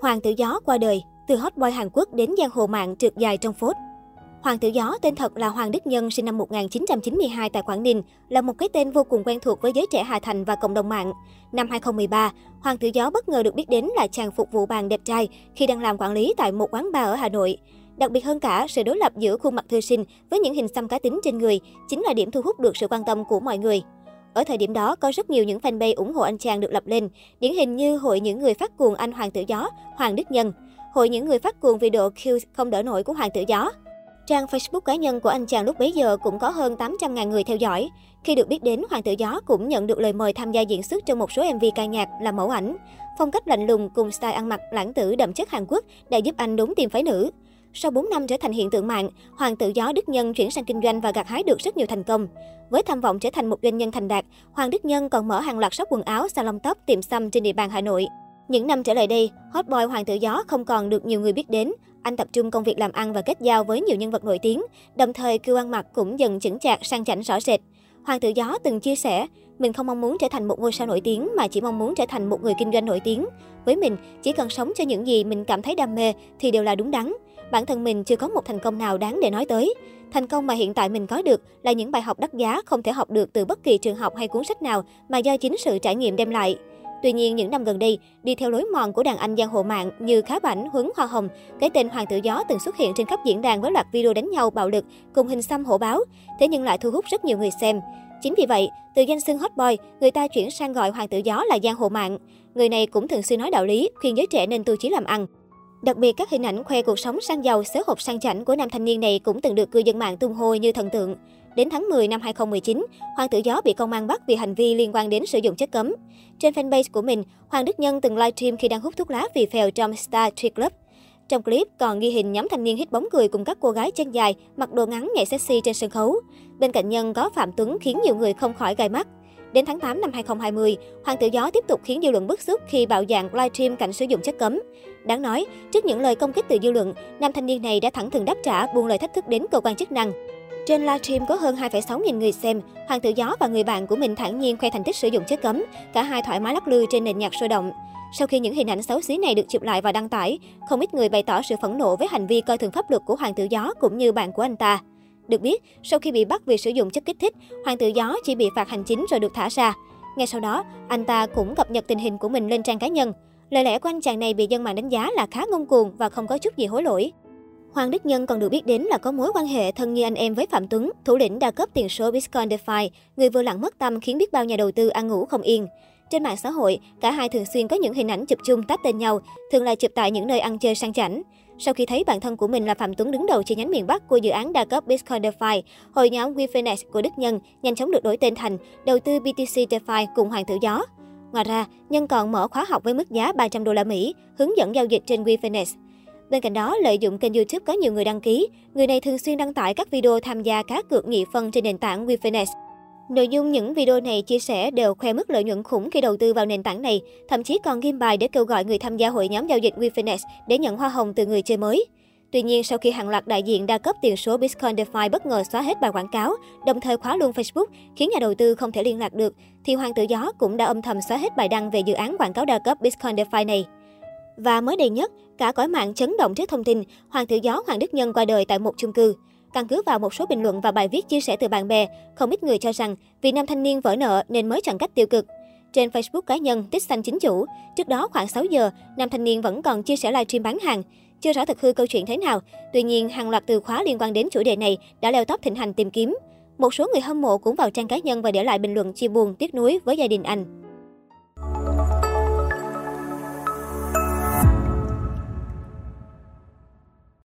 Hoàng tử gió qua đời, từ hot boy Hàn Quốc đến giang hồ mạng trượt dài trong phốt. Hoàng tử gió tên thật là Hoàng Đức Nhân, sinh năm 1992 tại Quảng Ninh, là một cái tên vô cùng quen thuộc với giới trẻ Hà Thành và cộng đồng mạng. Năm 2013, Hoàng tử gió bất ngờ được biết đến là chàng phục vụ bàn đẹp trai khi đang làm quản lý tại một quán bar ở Hà Nội. Đặc biệt hơn cả, sự đối lập giữa khuôn mặt thư sinh với những hình xăm cá tính trên người chính là điểm thu hút được sự quan tâm của mọi người. Ở thời điểm đó, có rất nhiều những fanpage ủng hộ anh chàng được lập lên, điển hình như Hội những người phát cuồng anh Hoàng tử Gió, Hoàng Đức Nhân, Hội những người phát cuồng vì độ Q không đỡ nổi của Hoàng tử Gió. Trang Facebook cá nhân của anh chàng lúc bấy giờ cũng có hơn 800.000 người theo dõi. Khi được biết đến, Hoàng tử Gió cũng nhận được lời mời tham gia diễn xuất trong một số MV ca nhạc làm mẫu ảnh. Phong cách lạnh lùng cùng style ăn mặc lãng tử đậm chất Hàn Quốc đã giúp anh đúng tìm phái nữ. Sau 4 năm trở thành hiện tượng mạng, Hoàng tự Gió Đức Nhân chuyển sang kinh doanh và gặt hái được rất nhiều thành công. Với tham vọng trở thành một doanh nhân thành đạt, Hoàng Đức Nhân còn mở hàng loạt shop quần áo, salon tóc, tiệm xăm trên địa bàn Hà Nội. Những năm trở lại đây, hot boy Hoàng tử Gió không còn được nhiều người biết đến. Anh tập trung công việc làm ăn và kết giao với nhiều nhân vật nổi tiếng, đồng thời cư ăn mặc cũng dần chững chạc sang chảnh rõ rệt. Hoàng tử Gió từng chia sẻ, mình không mong muốn trở thành một ngôi sao nổi tiếng mà chỉ mong muốn trở thành một người kinh doanh nổi tiếng. Với mình, chỉ cần sống cho những gì mình cảm thấy đam mê thì đều là đúng đắn. Bản thân mình chưa có một thành công nào đáng để nói tới. Thành công mà hiện tại mình có được là những bài học đắt giá không thể học được từ bất kỳ trường học hay cuốn sách nào mà do chính sự trải nghiệm đem lại. Tuy nhiên, những năm gần đây, đi theo lối mòn của đàn anh giang hồ mạng như Khá Bảnh, Huấn Hoa Hồng, cái tên Hoàng tử Gió từng xuất hiện trên khắp diễn đàn với loạt video đánh nhau bạo lực cùng hình xăm hổ báo, thế nhưng lại thu hút rất nhiều người xem. Chính vì vậy, từ danh xưng hot boy, người ta chuyển sang gọi Hoàng tử Gió là giang hồ mạng. Người này cũng thường xuyên nói đạo lý, khuyên giới trẻ nên tu chí làm ăn. Đặc biệt, các hình ảnh khoe cuộc sống sang giàu, xế hộp sang chảnh của nam thanh niên này cũng từng được cư dân mạng tung hô như thần tượng. Đến tháng 10 năm 2019, Hoàng tử Gió bị công an bắt vì hành vi liên quan đến sử dụng chất cấm. Trên fanpage của mình, Hoàng Đức Nhân từng livestream khi đang hút thuốc lá vì phèo trong Star Tree Club. Trong clip còn ghi hình nhóm thanh niên hít bóng cười cùng các cô gái chân dài, mặc đồ ngắn nhảy sexy trên sân khấu. Bên cạnh Nhân có Phạm Tuấn khiến nhiều người không khỏi gai mắt. Đến tháng 8 năm 2020, Hoàng tử Gió tiếp tục khiến dư luận bức xúc khi bạo dạng livestream cảnh sử dụng chất cấm. Đáng nói, trước những lời công kích từ dư luận, nam thanh niên này đã thẳng thừng đáp trả buông lời thách thức đến cơ quan chức năng. Trên livestream có hơn 2,6 nghìn người xem, Hoàng tử Gió và người bạn của mình thản nhiên khoe thành tích sử dụng chất cấm, cả hai thoải mái lắc lư trên nền nhạc sôi động. Sau khi những hình ảnh xấu xí này được chụp lại và đăng tải, không ít người bày tỏ sự phẫn nộ với hành vi coi thường pháp luật của Hoàng tử Gió cũng như bạn của anh ta. Được biết, sau khi bị bắt vì sử dụng chất kích thích, Hoàng tử Gió chỉ bị phạt hành chính rồi được thả ra. Ngay sau đó, anh ta cũng cập nhật tình hình của mình lên trang cá nhân. Lời lẽ của anh chàng này bị dân mạng đánh giá là khá ngông cuồng và không có chút gì hối lỗi. Hoàng Đức Nhân còn được biết đến là có mối quan hệ thân như anh em với Phạm Tuấn, thủ lĩnh đa cấp tiền số Bitcoin DeFi, người vừa lặng mất tâm khiến biết bao nhà đầu tư ăn ngủ không yên. Trên mạng xã hội, cả hai thường xuyên có những hình ảnh chụp chung tách tên nhau, thường là chụp tại những nơi ăn chơi sang chảnh. Sau khi thấy bản thân của mình là Phạm Tuấn đứng đầu chi nhánh miền Bắc của dự án đa cấp Bitcoin DeFi, hội nhóm WeFinex của Đức Nhân nhanh chóng được đổi tên thành đầu tư BTC DeFi cùng Hoàng tử Gió. Ngoài ra, Nhân còn mở khóa học với mức giá 300 đô la Mỹ, hướng dẫn giao dịch trên WeFinance. Bên cạnh đó, lợi dụng kênh YouTube có nhiều người đăng ký, người này thường xuyên đăng tải các video tham gia cá cược nhị phân trên nền tảng WeFinance. Nội dung những video này chia sẻ đều khoe mức lợi nhuận khủng khi đầu tư vào nền tảng này, thậm chí còn ghim bài để kêu gọi người tham gia hội nhóm giao dịch WeFinance để nhận hoa hồng từ người chơi mới. Tuy nhiên, sau khi hàng loạt đại diện đa cấp tiền số Bitcoin DeFi bất ngờ xóa hết bài quảng cáo, đồng thời khóa luôn Facebook, khiến nhà đầu tư không thể liên lạc được, thì Hoàng tử Gió cũng đã âm thầm xóa hết bài đăng về dự án quảng cáo đa cấp Bitcoin DeFi này. Và mới đây nhất, cả cõi mạng chấn động trước thông tin Hoàng tử Gió Hoàng Đức Nhân qua đời tại một chung cư. Căn cứ vào một số bình luận và bài viết chia sẻ từ bạn bè, không ít người cho rằng vì nam thanh niên vỡ nợ nên mới chọn cách tiêu cực. Trên Facebook cá nhân Tích Xanh Chính Chủ, trước đó khoảng 6 giờ, nam thanh niên vẫn còn chia sẻ livestream bán hàng. Chưa rõ thực hư câu chuyện thế nào, tuy nhiên hàng loạt từ khóa liên quan đến chủ đề này đã leo top thịnh hành tìm kiếm. Một số người hâm mộ cũng vào trang cá nhân và để lại bình luận chia buồn tiếc nuối với gia đình anh.